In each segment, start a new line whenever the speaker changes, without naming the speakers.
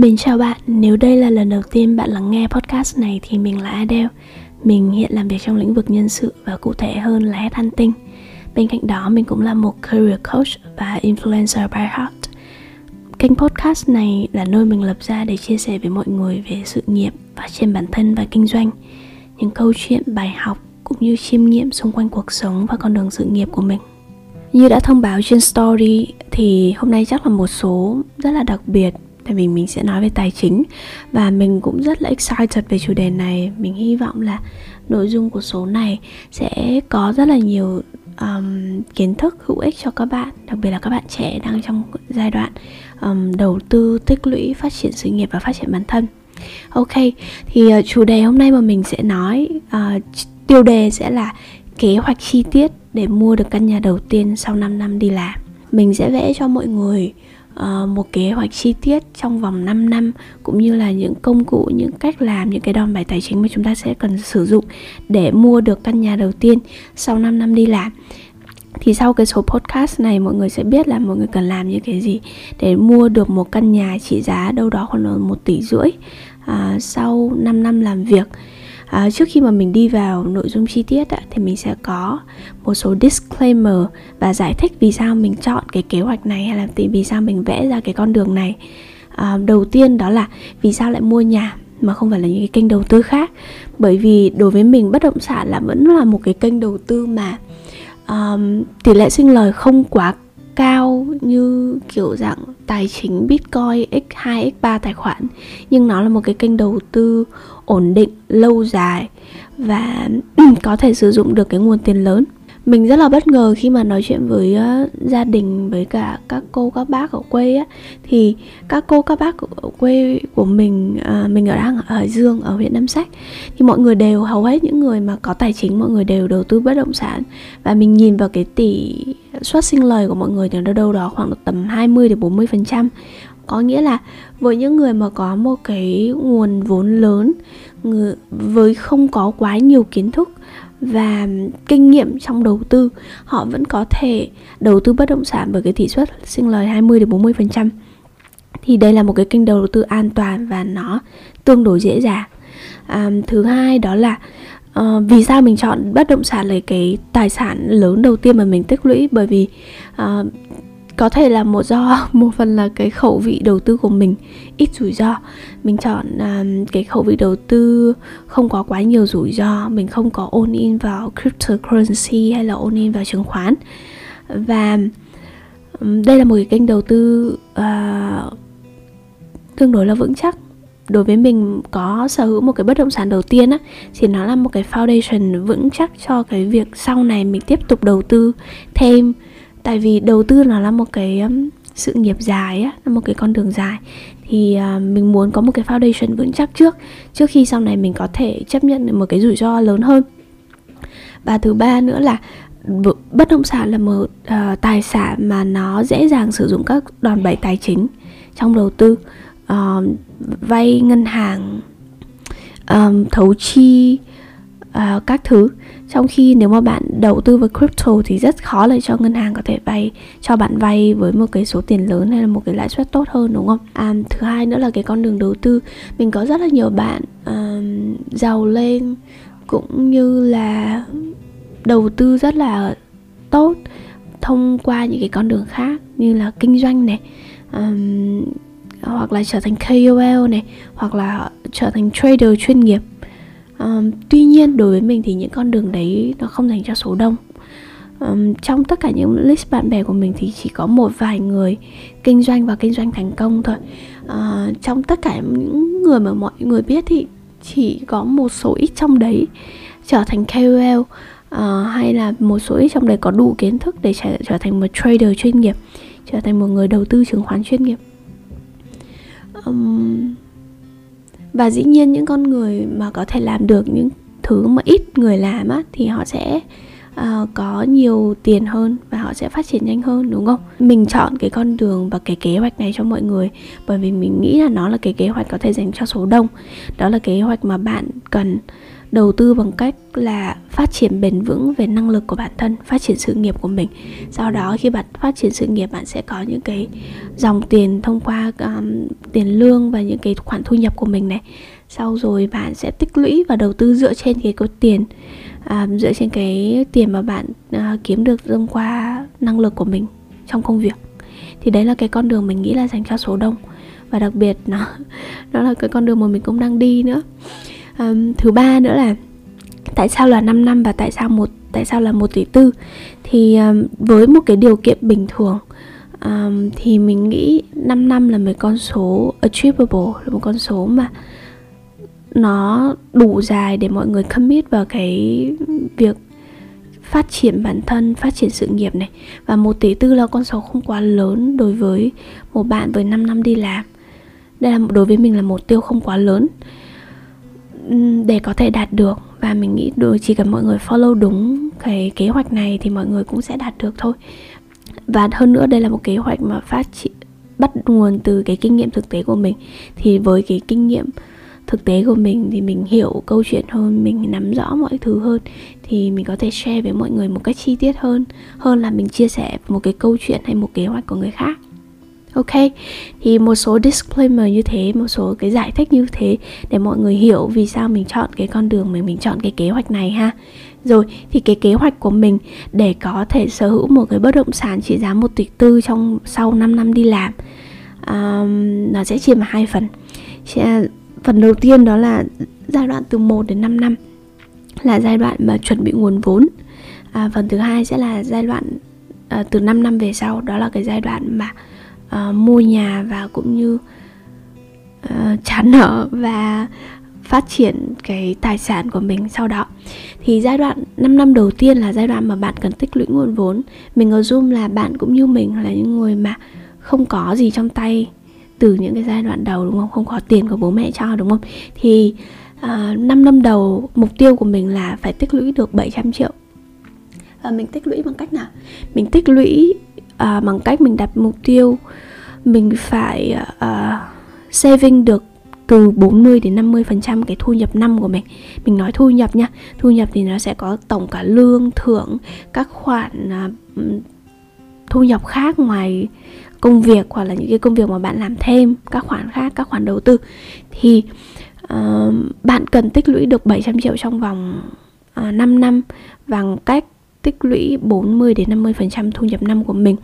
Mình chào bạn, nếu đây là lần đầu tiên bạn lắng nghe podcast này thì mình là Adele. Mình hiện làm việc trong lĩnh vực nhân sự và cụ thể hơn là headhunting Bên cạnh đó mình cũng là một career coach và influencer by heart. Kênh podcast này là nơi mình lập ra để chia sẻ với mọi người về sự nghiệp, phát triển bản thân và kinh doanh. Những câu chuyện, bài học cũng như chiêm nghiệm xung quanh cuộc sống và con đường sự nghiệp của mình. Như đã thông báo trên story thì hôm nay chắc là một số rất là đặc biệt tại vì mình sẽ nói về tài chính. Và mình cũng rất là excited về chủ đề này. Mình hy vọng là nội dung của số này sẽ có rất là nhiều um, kiến thức hữu ích cho các bạn đặc biệt là các bạn trẻ đang trong giai đoạn um, đầu tư tích lũy phát triển sự nghiệp và phát triển bản thân. Ok thì uh, chủ đề hôm nay mà mình sẽ nói uh, tiêu đề sẽ là kế hoạch chi tiết để mua được căn nhà đầu tiên sau 5 năm đi làm. Mình sẽ vẽ cho mọi người uh, một kế hoạch chi tiết trong vòng 5 năm cũng như là những công cụ, những cách làm, những cái đòn bẩy tài chính mà chúng ta sẽ cần sử dụng để mua được căn nhà đầu tiên sau 5 năm đi làm. Thì sau cái số podcast này mọi người sẽ biết là mọi người cần làm những cái gì để mua được một căn nhà trị giá đâu đó khoảng một tỷ rưỡi à, sau 5 năm làm việc à, trước khi mà mình đi vào nội dung chi tiết á, thì mình sẽ có một số disclaimer và giải thích vì sao mình chọn cái kế hoạch này hay là vì sao mình vẽ ra cái con đường này. À, đầu tiên đó là vì sao lại mua nhà mà không phải là những cái kênh đầu tư khác. Bởi vì đối với mình bất động sản là vẫn là một cái kênh đầu tư mà um, tỷ lệ sinh lời không quá cao như kiểu dạng tài chính Bitcoin x2 x3 tài khoản. Nhưng nó là một cái kênh đầu tư ổn định lâu dài và có thể sử dụng được cái nguồn tiền lớn. Mình rất là bất ngờ khi mà nói chuyện với uh, gia đình với cả các cô các bác ở quê á. Thì các cô các bác ở quê của mình uh, mình ở đang ở Hải Dương ở huyện Nam Sách thì mọi người đều hầu hết những người mà có tài chính mọi người đều đầu tư bất động sản. Và mình nhìn vào cái tỷ suất sinh lời của mọi người thì nó đâu đó khoảng tầm 20 đến 40 phần trăm có nghĩa là với những người mà có một cái nguồn vốn lớn người, với không có quá nhiều kiến thức và kinh nghiệm trong đầu tư họ vẫn có thể đầu tư bất động sản với cái tỷ suất sinh lời 20 đến 40 phần trăm. Thì đây là một cái kênh đầu tư an toàn và nó tương đối dễ dàng. À, thứ hai đó là uh, vì sao mình chọn bất động sản là cái tài sản lớn đầu tiên mà mình tích lũy? Bởi vì uh, có thể là một do một phần là cái khẩu vị đầu tư của mình ít rủi ro. Mình chọn uh, cái khẩu vị đầu tư không có quá nhiều rủi ro mình không có ôn in vào cryptocurrency hay là ôn in vào chứng khoán. Và um, đây là một cái kênh đầu tư uh, tương đối là vững chắc. Đối với mình có sở hữu một cái bất động sản đầu tiên á thì nó là một cái foundation vững chắc cho cái việc sau này mình tiếp tục đầu tư thêm tại vì đầu tư nó là một cái um, sự nghiệp dài á là một cái con đường dài. Thì à, mình muốn có một cái foundation vững chắc trước trước khi sau này mình có thể chấp nhận được một cái rủi ro lớn hơn. Và thứ ba nữa là bất động sản là một uh, tài sản mà nó dễ dàng sử dụng các đòn bẩy tài chính trong đầu tư. Uh, vay ngân hàng um, thấu chi uh, các thứ. Trong khi nếu mà bạn đầu tư vào crypto thì rất khó để cho ngân hàng có thể vay cho bạn vay với một cái số tiền lớn hay là một cái lãi suất tốt hơn đúng không? À, thứ hai nữa là cái con đường đầu tư. Mình có rất là nhiều bạn um, giàu lên cũng như là đầu tư rất là tốt thông qua những cái con đường khác như là kinh doanh này um, hoặc là trở thành KOL này hoặc là trở thành trader chuyên nghiệp um, tuy nhiên đối với mình thì những con đường đấy nó không dành cho số đông. Um, trong tất cả những list bạn bè của mình thì chỉ có một vài người kinh doanh và kinh doanh thành công thôi. Uh, trong tất cả những người mà mọi người biết thì chỉ có một số ít trong đấy trở thành KOL uh, ờ, hay là một số ít trong đấy có đủ kiến thức để trở, trở thành một trader chuyên nghiệp trở thành một người đầu tư chứng khoán chuyên nghiệp. Um, và dĩ nhiên những con người mà có thể làm được những thứ mà ít người làm á thì họ sẽ uh, có nhiều tiền hơn và họ sẽ phát triển nhanh hơn đúng không? Mình chọn cái con đường và cái kế hoạch này cho mọi người bởi vì mình nghĩ là nó là cái kế hoạch có thể dành cho số đông. Đó là kế hoạch mà bạn cần đầu tư bằng cách là phát triển bền vững về năng lực của bản thân phát triển sự nghiệp của mình. Sau đó khi bạn phát triển sự nghiệp bạn sẽ có những cái dòng tiền thông qua um, tiền lương và những cái khoản thu nhập của mình này. Sau rồi bạn sẽ tích lũy và đầu tư dựa trên cái có tiền um, dựa trên cái tiền mà bạn uh, kiếm được thông qua năng lực của mình trong công việc. Thì đấy là cái con đường mình nghĩ là dành cho số đông. Và đặc biệt nó nó là cái con đường mà mình cũng đang đi nữa um, thứ ba nữa là tại sao là 5 năm và tại sao một tại sao là một tỷ tư? Thì um, với một cái điều kiện bình thường um, thì mình nghĩ 5 năm là một con số achievable là một con số mà nó đủ dài để mọi người commit vào cái việc phát triển bản thân, phát triển sự nghiệp này. Và một tỷ tư là con số không quá lớn đối với một bạn với 5 năm đi làm. Đây là đối với mình là mục tiêu không quá lớn để có thể đạt được. Và mình nghĩ được chỉ cần mọi người follow đúng cái kế hoạch này thì mọi người cũng sẽ đạt được thôi. Và hơn nữa, đây là một kế hoạch mà phát triển bắt nguồn từ cái kinh nghiệm thực tế của mình. Thì với cái kinh nghiệm thực tế của mình thì mình hiểu câu chuyện hơn, mình nắm rõ mọi thứ hơn, thì mình có thể share với mọi người một cách chi tiết hơn. Hơn là mình chia sẻ một cái câu chuyện hay một kế hoạch của người khác ok? Thì một số disclaimer như thế một số cái giải thích như thế để mọi người hiểu vì sao mình chọn cái con đường mà mình chọn cái kế hoạch này ha. Rồi thì cái kế hoạch của mình để có thể sở hữu một cái bất động sản trị giá một tỷ tư trong sau 5 năm đi làm um, nó sẽ chia vào hai phần. Phần đầu tiên đó là giai đoạn từ 1 đến 5 năm là giai đoạn mà chuẩn bị nguồn vốn. À, phần thứ hai sẽ là giai đoạn à, từ 5 năm về sau đó là cái giai đoạn mà uh, mua nhà và cũng như uh, trả nợ và phát triển cái tài sản của mình sau đó. Thì giai đoạn 5 năm đầu tiên là giai đoạn mà bạn cần tích lũy nguồn vốn. Mình ở zoom là bạn cũng như mình là những người mà không có gì trong tay từ những cái giai đoạn đầu đúng không? Không có tiền của bố mẹ cho đúng không? Thì ờ, uh, 5 năm đầu mục tiêu của mình là phải tích lũy được 700 triệu. Và mình tích lũy bằng cách nào? Mình tích lũy à, bằng cách mình đặt mục tiêu mình phải à, saving được từ 40 đến 50 phần trăm cái thu nhập năm của mình. Mình nói thu nhập nha thu nhập thì nó sẽ có tổng cả lương thưởng các khoản à, thu nhập khác ngoài công việc hoặc là những cái công việc mà bạn làm thêm các khoản khác các khoản đầu tư. Thì uh, bạn cần tích lũy được 700 triệu trong vòng à, uh, 5 năm bằng cách tích lũy 40 đến 50 phần trăm thu nhập năm của mình.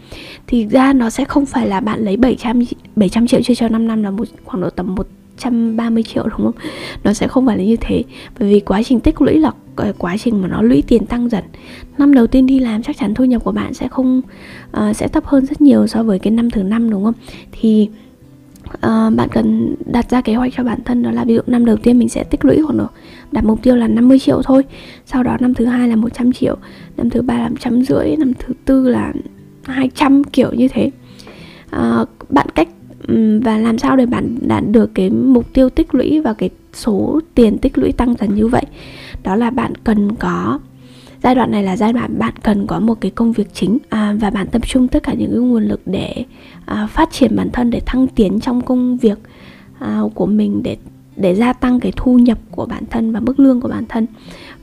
Thì ra nó sẽ không phải là bạn lấy 700 700 triệu chia cho 5 năm là một khoảng độ tầm 130 triệu đúng không? Nó sẽ không phải là như thế. Bởi vì quá trình tích lũy là ờ, quá trình mà nó lũy tiền tăng dần. Năm đầu tiên đi làm chắc chắn thu nhập của bạn sẽ không uh, sẽ thấp hơn rất nhiều so với cái năm thứ năm đúng không? Thì Ờ, bạn cần đặt ra kế hoạch cho bản thân đó là ví dụ năm đầu tiên mình sẽ tích lũy khoảng độ đặt mục tiêu là 50 triệu thôi sau đó năm thứ hai là 100 triệu năm thứ ba là trăm rưỡi năm thứ tư là 200 kiểu như thế. À, bạn cách và làm sao để bạn đạt được cái mục tiêu tích lũy và cái số tiền tích lũy tăng dần như vậy? Đó là bạn cần có giai đoạn này là giai đoạn bạn cần có một cái công việc chính à, và bạn tập trung tất cả những cái nguồn lực để à, phát triển bản thân để thăng tiến trong công việc à, của mình để để gia tăng cái thu nhập của bản thân và mức lương của bản thân.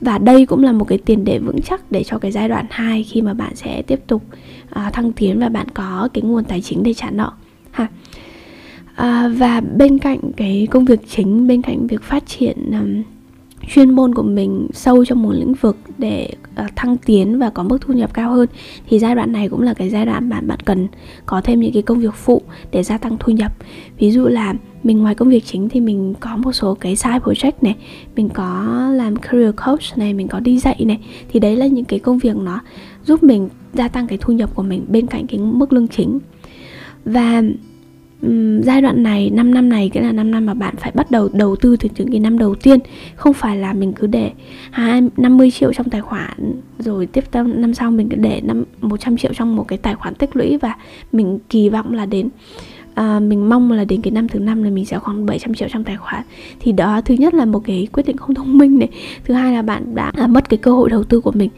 Và đây cũng là một cái tiền đề vững chắc để cho cái giai đoạn 2 khi mà bạn sẽ tiếp tục à, thăng tiến và bạn có cái nguồn tài chính để trả nợ ha. À, và bên cạnh cái công việc chính bên cạnh việc phát triển um, chuyên môn của mình sâu trong một lĩnh vực để uh, thăng tiến và có mức thu nhập cao hơn thì giai đoạn này cũng là cái giai đoạn bạn bạn cần có thêm những cái công việc phụ để gia tăng thu nhập. Ví dụ là mình ngoài công việc chính thì mình có một số cái side project này mình có làm career coach này mình có đi dạy này thì đấy là những cái công việc nó giúp mình gia tăng cái thu nhập của mình bên cạnh cái mức lương chính. Và um, giai đoạn này 5 năm này cái là 5 năm mà bạn phải bắt đầu đầu tư từ những cái năm đầu tiên không phải là mình cứ để hai 50 triệu trong tài khoản rồi tiếp theo năm sau mình cứ để năm 100 triệu trong một cái tài khoản tích lũy và mình kỳ vọng là đến à, mình mong là đến cái năm thứ năm là mình sẽ khoảng 700 triệu trong tài khoản. Thì đó thứ nhất là một cái quyết định không thông minh này. Thứ hai là bạn đã à, mất cái cơ hội đầu tư của mình.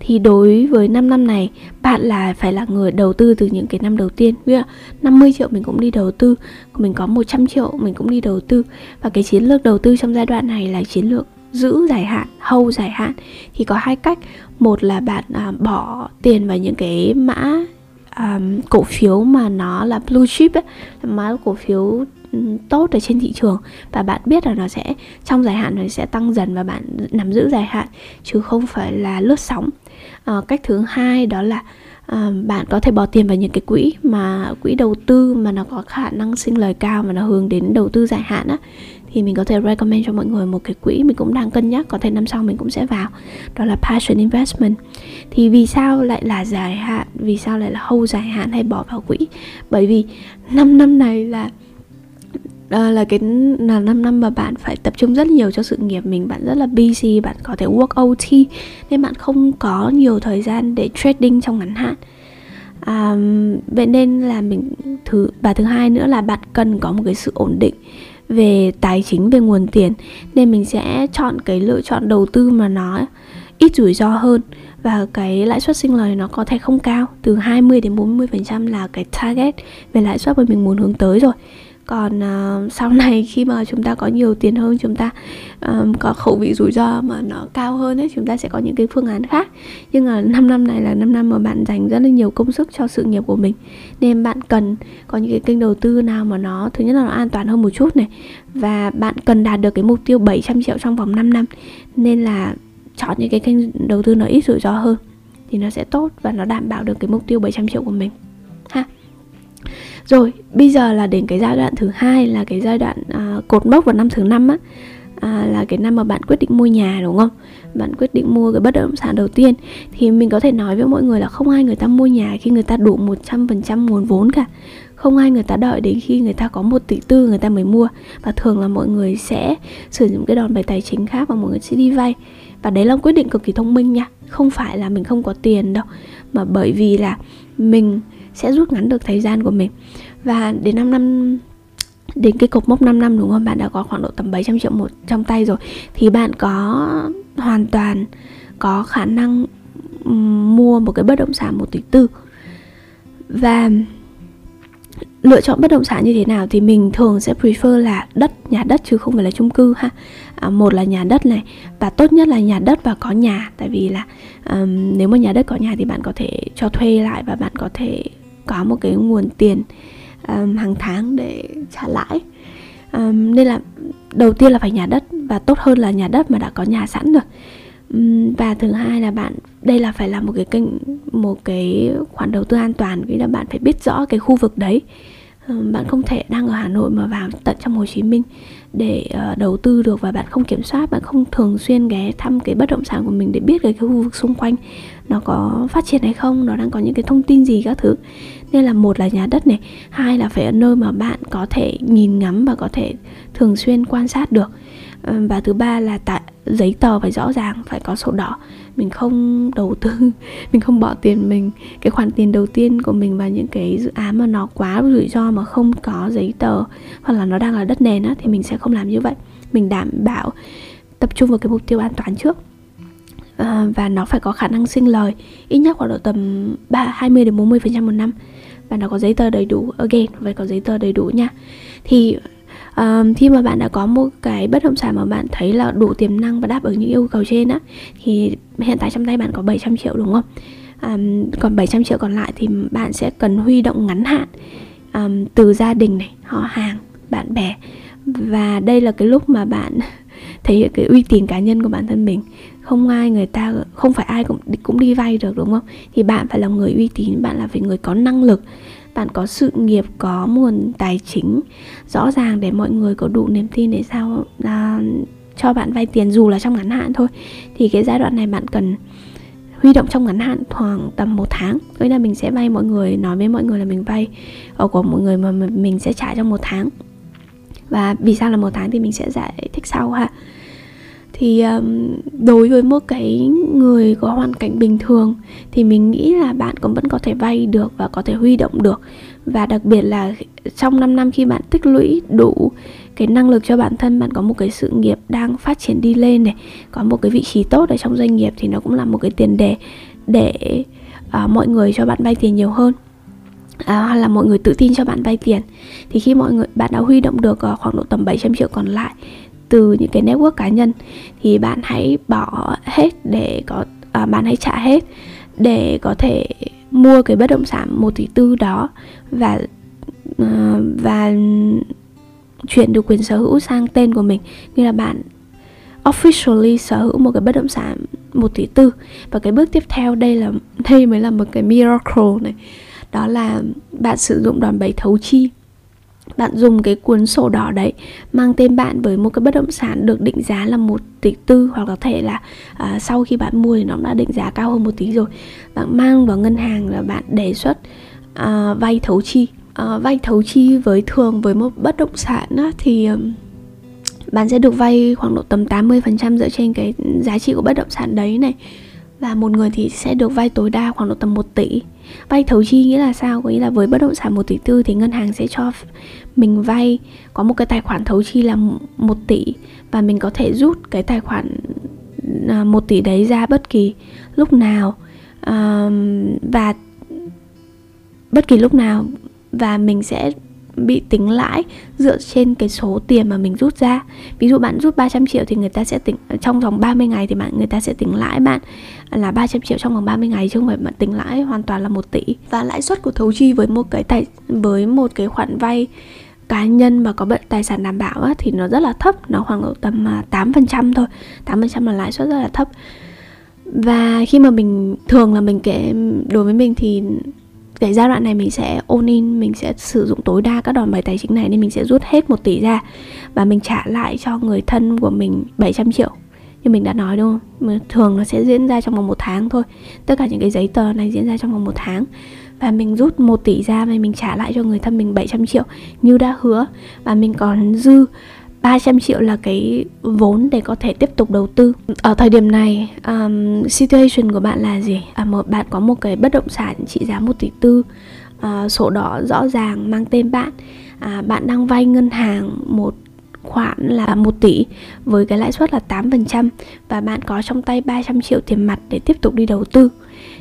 Thì đối với 5 năm này bạn là phải là người đầu tư từ những cái năm đầu tiên. Ví dụ 50 triệu mình cũng đi đầu tư mình có 100 triệu mình cũng đi đầu tư. Và cái chiến lược đầu tư trong giai đoạn này là chiến lược giữ dài hạn hầu dài hạn. Thì có hai cách. Một là bạn à, bỏ tiền vào những cái mã um, cổ phiếu mà nó là blue chip ấy, mà cổ phiếu ừ, tốt ở trên thị trường. Và bạn biết là nó sẽ trong dài hạn nó sẽ tăng dần và bạn nắm giữ dài hạn chứ không phải là lướt sóng. À, cách thứ hai đó là à, bạn có thể bỏ tiền vào những cái quỹ mà quỹ đầu tư mà nó có khả năng sinh lời cao và nó hướng đến đầu tư dài hạn á thì mình có thể recommend cho mọi người một cái quỹ mình cũng đang cân nhắc có thể năm sau mình cũng sẽ vào đó là passion investment. Thì vì sao lại là dài hạn vì sao lại là hold dài hạn hay bỏ vào quỹ? Bởi vì 5 năm này là à, là cái là 5 năm mà bạn phải tập trung rất nhiều cho sự nghiệp mình bạn rất là busy bạn có thể work OT nên bạn không có nhiều thời gian để trading trong ngắn hạn. À, vậy nên là mình thứ và thứ hai nữa là bạn cần có một cái sự ổn định về tài chính, về nguồn tiền, nên mình sẽ chọn cái lựa chọn đầu tư mà nó ít rủi ro hơn. Và cái lãi suất sinh lời nó có thể không cao, từ 20 đến 40% là cái target về lãi suất mà mình muốn hướng tới rồi còn uh, sau này khi mà chúng ta có nhiều tiền hơn chúng ta um, có khẩu vị rủi ro mà nó cao hơn ấy chúng ta sẽ có những cái phương án khác. Nhưng mà 5 năm này là 5 năm mà bạn dành rất là nhiều công sức cho sự nghiệp của mình. Nên bạn cần có những cái kênh đầu tư nào mà nó thứ nhất là nó an toàn hơn một chút này. Và bạn cần đạt được cái mục tiêu 700 triệu trong vòng 5 năm. Nên là chọn những cái kênh đầu tư nó ít rủi ro hơn thì nó sẽ tốt và nó đảm bảo được cái mục tiêu 700 triệu của mình. Ha? Rồi bây giờ là đến cái giai đoạn thứ hai là cái giai đoạn à, cột mốc vào năm thứ năm á. À, là cái năm mà bạn quyết định mua nhà đúng không? Bạn quyết định mua cái bất động sản đầu tiên. Thì mình có thể nói với mọi người là không ai người ta mua nhà khi người ta đủ 100% nguồn vốn cả. Không ai người ta đợi đến khi người ta có một tỷ tư người ta mới mua. Và thường là mọi người sẽ sử dụng cái đòn bẩy tài chính khác và mọi người sẽ đi vay. Và đấy là quyết định cực kỳ thông minh nha. Không phải là mình không có tiền đâu. Mà bởi vì là mình sẽ rút ngắn được thời gian của mình. Và đến 5 năm đến cái cột mốc 5 năm đúng không? Bạn đã có khoảng độ tầm 700 triệu một trong tay rồi. Thì bạn có hoàn toàn có khả năng mua một cái bất động sản một tỷ tư. Và lựa chọn bất động sản như thế nào thì mình thường sẽ prefer là đất nhà đất chứ không phải là chung cư ha. À, một là nhà đất này và tốt nhất là nhà đất và có nhà. Tại vì là um, nếu mà nhà đất có nhà thì bạn có thể cho thuê lại và bạn có thể có một cái nguồn tiền um, hàng tháng để trả lãi. Um, nên là đầu tiên là phải nhà đất và tốt hơn là nhà đất mà đã có nhà sẵn rồi. Um, và thứ hai là bạn đây là phải là một cái kênh một cái khoản đầu tư an toàn vì là bạn phải biết rõ cái khu vực đấy. Bạn không thể đang ở Hà Nội mà vào tận trong Hồ Chí Minh để uh, đầu tư được và bạn không kiểm soát bạn không thường xuyên ghé thăm cái bất động sản của mình để biết cái khu vực xung quanh nó có phát triển hay không, nó đang có những cái thông tin gì các thứ. Nên là một là nhà đất này, hai là phải ở nơi mà bạn có thể nhìn ngắm và có thể thường xuyên quan sát được. Ờ, và thứ ba là tại giấy tờ phải rõ ràng, phải có sổ đỏ. Mình không đầu tư, mình không bỏ tiền mình. Cái khoản tiền đầu tiên của mình vào những cái dự án mà nó quá rủi ro mà không có giấy tờ hoặc là nó đang là đất nền á, thì mình sẽ không làm như vậy. Mình đảm bảo tập trung vào cái mục tiêu an toàn trước à, và nó phải có khả năng sinh lời ít nhất khoảng độ tầm 3, 20 đến 40 phần trăm một năm. Và nó có giấy tờ đầy đủ again phải có giấy tờ đầy đủ nha. Thì um, khi mà bạn đã có một cái bất động sản mà bạn thấy là đủ tiềm năng và đáp ứng những yêu cầu trên á thì hiện tại trong tay bạn có 700 triệu đúng không? Um, còn 700 triệu còn lại thì bạn sẽ cần huy động ngắn hạn um, từ gia đình này họ hàng bạn bè. Và đây là cái lúc mà bạn thể hiện cái uy tín cá nhân của bản thân mình. Không ai người ta không phải ai cũng cũng đi vay được đúng không? Thì bạn phải là người uy tín bạn là phải người có năng lực bạn có sự nghiệp có nguồn tài chính. Rõ ràng để mọi người có đủ niềm tin để sao à, cho bạn vay tiền dù là trong ngắn hạn thôi. Thì cái giai đoạn này bạn cần huy động trong ngắn hạn khoảng tầm một tháng. Vậy là mình sẽ vay mọi người nói với mọi người là mình vay ở của mọi người mà mình sẽ trả trong một tháng. Và vì sao là một tháng thì mình sẽ giải thích sau ha thì um, đối với một cái người có hoàn cảnh bình thường thì mình nghĩ là bạn cũng vẫn có thể vay được và có thể huy động được. Và đặc biệt là trong 5 năm khi bạn tích lũy đủ cái năng lực cho bản thân bạn có một cái sự nghiệp đang phát triển đi lên này có một cái vị trí tốt ở trong doanh nghiệp thì nó cũng là một cái tiền đề để uh, mọi người cho bạn vay tiền nhiều hơn. À, hoặc là mọi người tự tin cho bạn vay tiền. Thì khi mọi người bạn đã huy động được uh, khoảng độ tầm 700 triệu còn lại từ những cái network cá nhân thì bạn hãy bỏ hết để có à, bạn hãy trả hết để có thể mua cái bất động sản một tỷ tư đó và à, và chuyển được quyền sở hữu sang tên của mình. Như là bạn officially sở hữu một cái bất động sản một tỷ tư. Và cái bước tiếp theo đây là đây mới là một cái miracle này. Đó là bạn sử dụng đòn bẩy thấu chi bạn dùng cái cuốn sổ đỏ đấy mang tên bạn với một cái bất động sản được định giá là một tỷ tư hoặc có thể là uh, sau khi bạn mua thì nó đã định giá cao hơn một tí rồi. Bạn mang vào ngân hàng là bạn đề xuất uh, vay thấu chi. Uh, vay thấu chi với thường với một bất động sản á, thì um, bạn sẽ được vay khoảng độ tầm 80% dựa trên cái giá trị của bất động sản đấy này. Và một người thì sẽ được vay tối đa khoảng độ tầm 1 tỷ vay thấu chi nghĩa là sao? Có nghĩa là với bất động sản 1 tỷ tư thì ngân hàng sẽ cho mình vay. Có một cái tài khoản thấu chi là 1 tỷ và mình có thể rút cái tài khoản à, 1 tỷ đấy ra bất kỳ lúc nào. Và bất kỳ lúc nào và mình sẽ bị tính lãi dựa trên cái số tiền mà mình rút ra. Ví dụ bạn rút 300 triệu thì người ta sẽ tính ờ, trong vòng 30 ngày thì bạn người ta sẽ tính lãi bạn là 300 triệu trong vòng 30 ngày chứ không phải bạn tính lãi hoàn toàn là một tỷ. Và lãi suất của thấu chi với một cái tài với một cái khoản vay cá nhân mà có bận tài sản đảm bảo á, thì nó rất là thấp nó khoảng độ tầm à, 8% thôi. 8% là lãi suất rất là thấp. Và khi mà mình thường là mình kể đối với mình thì cái giai đoạn này mình sẽ ôn in, mình sẽ sử dụng tối đa các đòn bẩy tài chính này nên mình sẽ rút hết một tỷ ra. Và mình trả lại cho người thân của mình 700 triệu. Như mình đã nói đúng không? Thường nó sẽ diễn ra trong vòng một tháng thôi. Tất cả những cái giấy tờ này diễn ra trong vòng một tháng. Và mình rút 1 tỷ ra và mình trả lại cho người thân mình 700 triệu. Như đã hứa. Và mình còn dư 300 triệu là cái vốn để có thể tiếp tục đầu tư. Ở thời điểm này um, situation của bạn là gì? À, một bạn có một cái bất động sản trị giá 1 tỷ tư uh, sổ đỏ rõ ràng mang tên bạn. À, bạn đang vay ngân hàng một khoản là 1 tỷ với cái lãi suất là 8% và bạn có trong tay 300 triệu tiền mặt để tiếp tục đi đầu tư.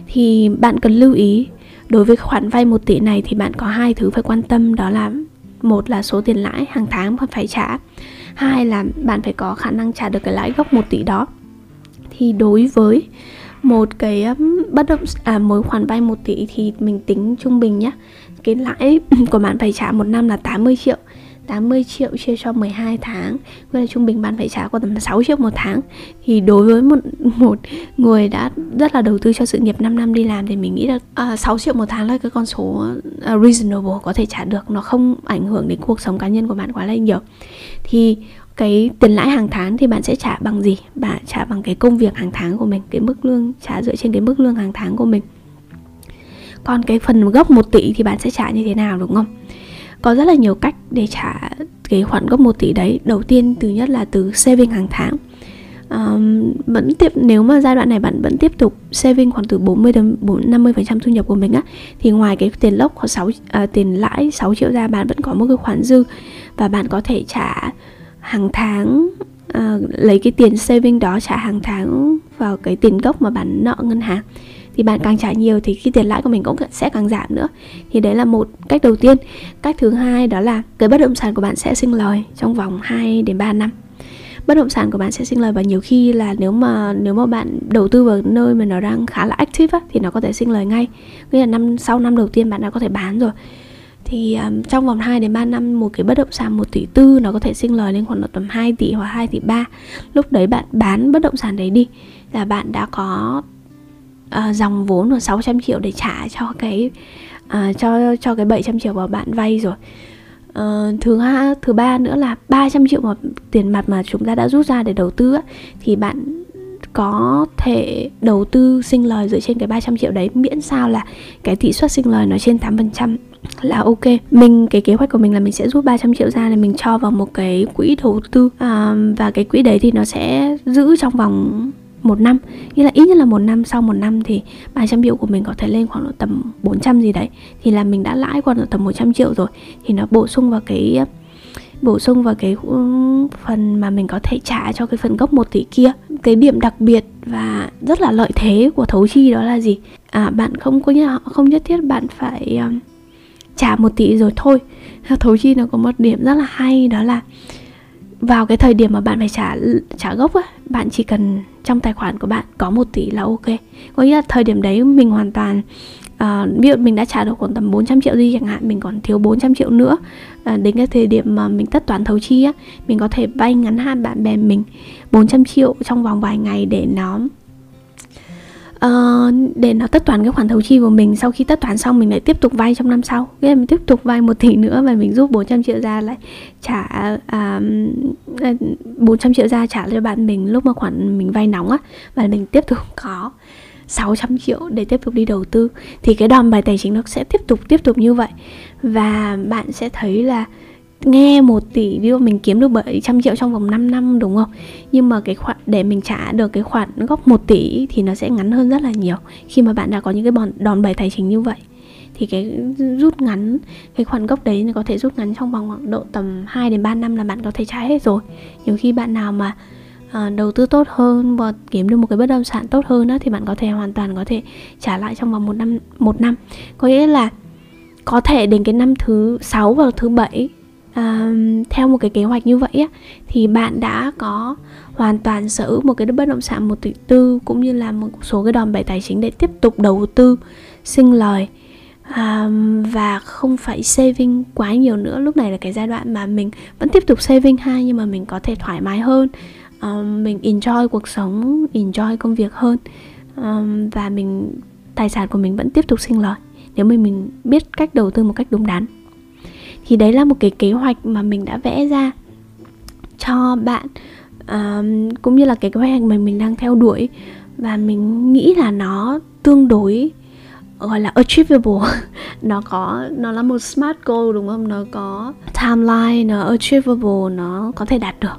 Thì bạn cần lưu ý đối với khoản vay 1 tỷ này thì bạn có hai thứ phải quan tâm đó là một là số tiền lãi hàng tháng bạn phải trả. Hai là bạn phải có khả năng trả được cái lãi gốc 1 tỷ đó. Thì đối với một cái bất động à mối khoản vay 1 tỷ thì mình tính trung bình nhé cái lãi của bạn phải trả một năm là 80 triệu. 80 triệu chia cho 12 tháng. Nghĩa là trung bình bạn phải trả có tầm 6 triệu một tháng. Thì đối với một một người đã rất là đầu tư cho sự nghiệp 5 năm đi làm Thì mình nghĩ là uh, à, 6 triệu một tháng là cái con số uh, reasonable có thể trả được. Nó không ảnh hưởng đến cuộc sống cá nhân của bạn quá là nhiều. Thì cái tiền lãi hàng tháng thì bạn sẽ trả bằng gì? Bạn trả bằng cái công việc hàng tháng của mình Cái mức lương trả dựa trên cái mức lương hàng tháng của mình. Còn cái phần gốc 1 tỷ thì bạn sẽ trả như thế nào đúng không? Có rất là nhiều cách để trả cái khoản gốc 1 tỷ đấy. Đầu tiên thứ nhất là từ saving hàng tháng. Um, vẫn tiếp nếu mà giai đoạn này bạn vẫn tiếp tục saving khoảng từ 40 đến 50 phần trăm thu nhập của mình á thì ngoài cái tiền lốc có 6 à, tiền lãi 6 triệu ra bạn vẫn có một cái khoản dư và bạn có thể trả hàng tháng à, lấy cái tiền saving đó trả hàng tháng vào cái tiền gốc mà bạn nợ ngân hàng thì bạn càng trả nhiều thì cái tiền lãi của mình cũng sẽ càng giảm nữa. Thì đấy là một cách đầu tiên. Cách thứ hai đó là cái bất động sản của bạn sẽ sinh lời trong vòng 2 đến 3 năm. Bất động sản của bạn sẽ sinh lời và nhiều khi là nếu mà nếu mà bạn đầu tư vào nơi mà nó đang khá là active á, thì nó có thể sinh lời ngay. Nghĩa là năm sau năm đầu tiên bạn đã có thể bán rồi. Thì um, trong vòng 2 đến 3 năm một cái bất động sản 1 tỷ tư nó có thể sinh lời lên khoảng độ tầm 2 tỷ hoặc 2 tỷ 3 lúc đấy bạn bán bất động sản đấy đi là bạn đã có uh, dòng vốn là 600 triệu để trả cho cái uh, cho cho cái 700 triệu mà bạn vay rồi. Uh, thứ ha, thứ ba nữa là 300 triệu mà tiền mặt mà chúng ta đã rút ra để đầu tư á, thì bạn có thể đầu tư sinh lời dựa trên cái 300 triệu đấy miễn sao là cái tỷ suất sinh lời nó trên 8% là ok. Mình cái kế hoạch của mình là mình sẽ rút 300 triệu ra để mình cho vào một cái quỹ đầu tư à, và cái quỹ đấy thì nó sẽ giữ trong vòng một năm. Nghĩa là ít nhất là một năm sau một năm thì 300 triệu của mình có thể lên khoảng độ tầm 400 gì đấy. Thì là mình đã lãi khoảng độ tầm 100 triệu rồi. Thì nó bổ sung vào cái bổ sung vào cái ừ, phần mà mình có thể trả cho cái phần gốc 1 tỷ kia. Cái điểm đặc biệt và rất là lợi thế của thấu chi đó là gì? À, bạn không có nhất không nhất thiết bạn phải um, trả một tỷ rồi thôi. Thấu chi nó có một điểm rất là hay đó là vào cái thời điểm mà bạn phải trả trả gốc á bạn chỉ cần trong tài khoản của bạn có một tỷ là ok. Có nghĩa là thời điểm đấy mình hoàn toàn à, ví dụ mình đã trả được khoảng tầm 400 triệu đi chẳng hạn mình còn thiếu 400 triệu nữa à, đến cái thời điểm mà mình tất toán thấu chi á mình có thể vay ngắn hạn bạn bè mình 400 triệu trong vòng vài ngày để nó uh, để nó tất toán cái khoản thấu chi của mình sau khi tất toán xong mình lại tiếp tục vay trong năm sau. Cái mình tiếp tục vay một tỷ nữa và mình rút 400 triệu ra lại trả à, à, uh, 400 triệu ra trả cho bạn mình lúc mà khoản mình vay nóng á và mình tiếp tục có 600 triệu để tiếp tục đi đầu tư. Thì cái đòn bài tài chính nó sẽ tiếp tục tiếp tục như vậy. Và bạn sẽ thấy là nghe một tỷ ví dụ mình kiếm được 700 triệu trong vòng 5 năm đúng không? Nhưng mà cái khoản để mình trả được cái khoản gốc 1 tỷ thì nó sẽ ngắn hơn rất là nhiều. Khi mà bạn đã có những cái đòn, đòn bẩy tài chính như vậy thì cái rút ngắn cái khoản gốc đấy có thể rút ngắn trong vòng khoảng độ tầm 2 đến 3 năm là bạn có thể trả hết rồi. Nhiều khi bạn nào mà à, đầu tư tốt hơn và kiếm được một cái bất động sản tốt hơn đó thì bạn có thể hoàn toàn có thể trả lại trong vòng một năm một năm. Có nghĩa là có thể đến cái năm thứ sáu và thứ bảy uh, theo một cái kế hoạch như vậy á, thì bạn đã có hoàn toàn sở hữu một cái bất động sản một tỷ tư cũng như là một số cái đòn bẩy tài chính để tiếp tục đầu tư sinh lời. À, và không phải saving quá nhiều nữa. Lúc này là cái giai đoạn mà mình vẫn tiếp tục saving ha nhưng mà mình có thể thoải mái hơn. À, mình enjoy cuộc sống enjoy công việc hơn. Um, và mình tài sản của mình vẫn tiếp tục sinh lời nếu mà mình biết cách đầu tư một cách đúng đắn thì đấy là một cái kế hoạch mà mình đã vẽ ra cho bạn uh, cũng như là cái kế hoạch mà mình đang theo đuổi. Và mình nghĩ là nó tương đối gọi là achievable. Nó có nó là một smart goal đúng không? Nó có timeline nó achievable nó có thể đạt được.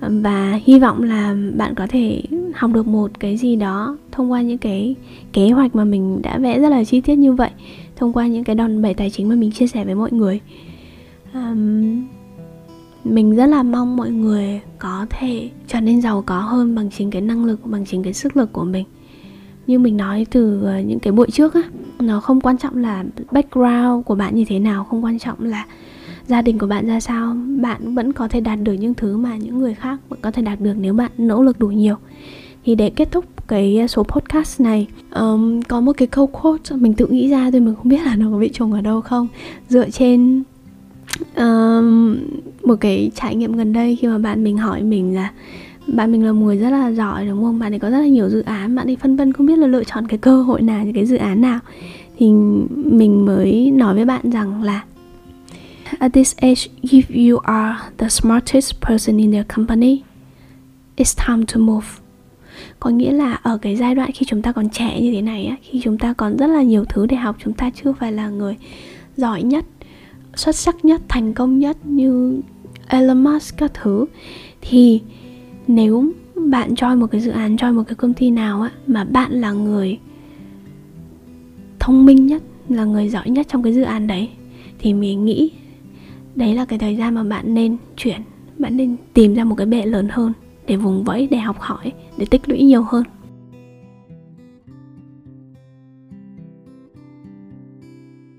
Và hy vọng là bạn có thể học được một cái gì đó thông qua những cái kế hoạch mà mình đã vẽ rất là chi tiết như vậy thông qua những cái đòn bẩy tài chính mà mình chia sẻ với mọi người. Um, mình rất là mong mọi người có thể trở nên giàu có hơn bằng chính cái năng lực bằng chính cái sức lực của mình. Như mình nói từ ờ, những cái buổi trước á nó không quan trọng là background của bạn như thế nào không quan trọng là gia đình của bạn ra sao. Bạn vẫn có thể đạt được những thứ mà những người khác vẫn có thể đạt được nếu bạn nỗ lực đủ nhiều thì để kết thúc cái à, số podcast này um, có một cái câu quote mình tự nghĩ ra thôi mình không biết là nó có bị trùng ở đâu không. Dựa trên um, một cái trải nghiệm gần đây khi mà bạn mình hỏi mình là bạn mình là một người rất là giỏi đúng không? Bạn ấy có rất là nhiều dự án bạn ấy phân vân không biết là lựa chọn cái cơ hội nào cái dự án nào. Thì mình mới nói với bạn rằng là at this age if you are the smartest person in your company it's time to move có nghĩa là ở cái giai đoạn khi chúng ta còn trẻ như thế này á, khi chúng ta còn rất là nhiều thứ để học, chúng ta chưa phải là người giỏi nhất, xuất sắc nhất, thành công nhất như Elon Musk các thứ, thì nếu bạn join một cái dự án, join một cái công ty nào á, mà bạn là người thông minh nhất, là người giỏi nhất trong cái dự án đấy, thì mình nghĩ đấy là cái thời gian mà bạn nên chuyển, bạn nên tìm ra một cái bệ lớn hơn để vùng vẫy, để học hỏi để tích lũy nhiều hơn.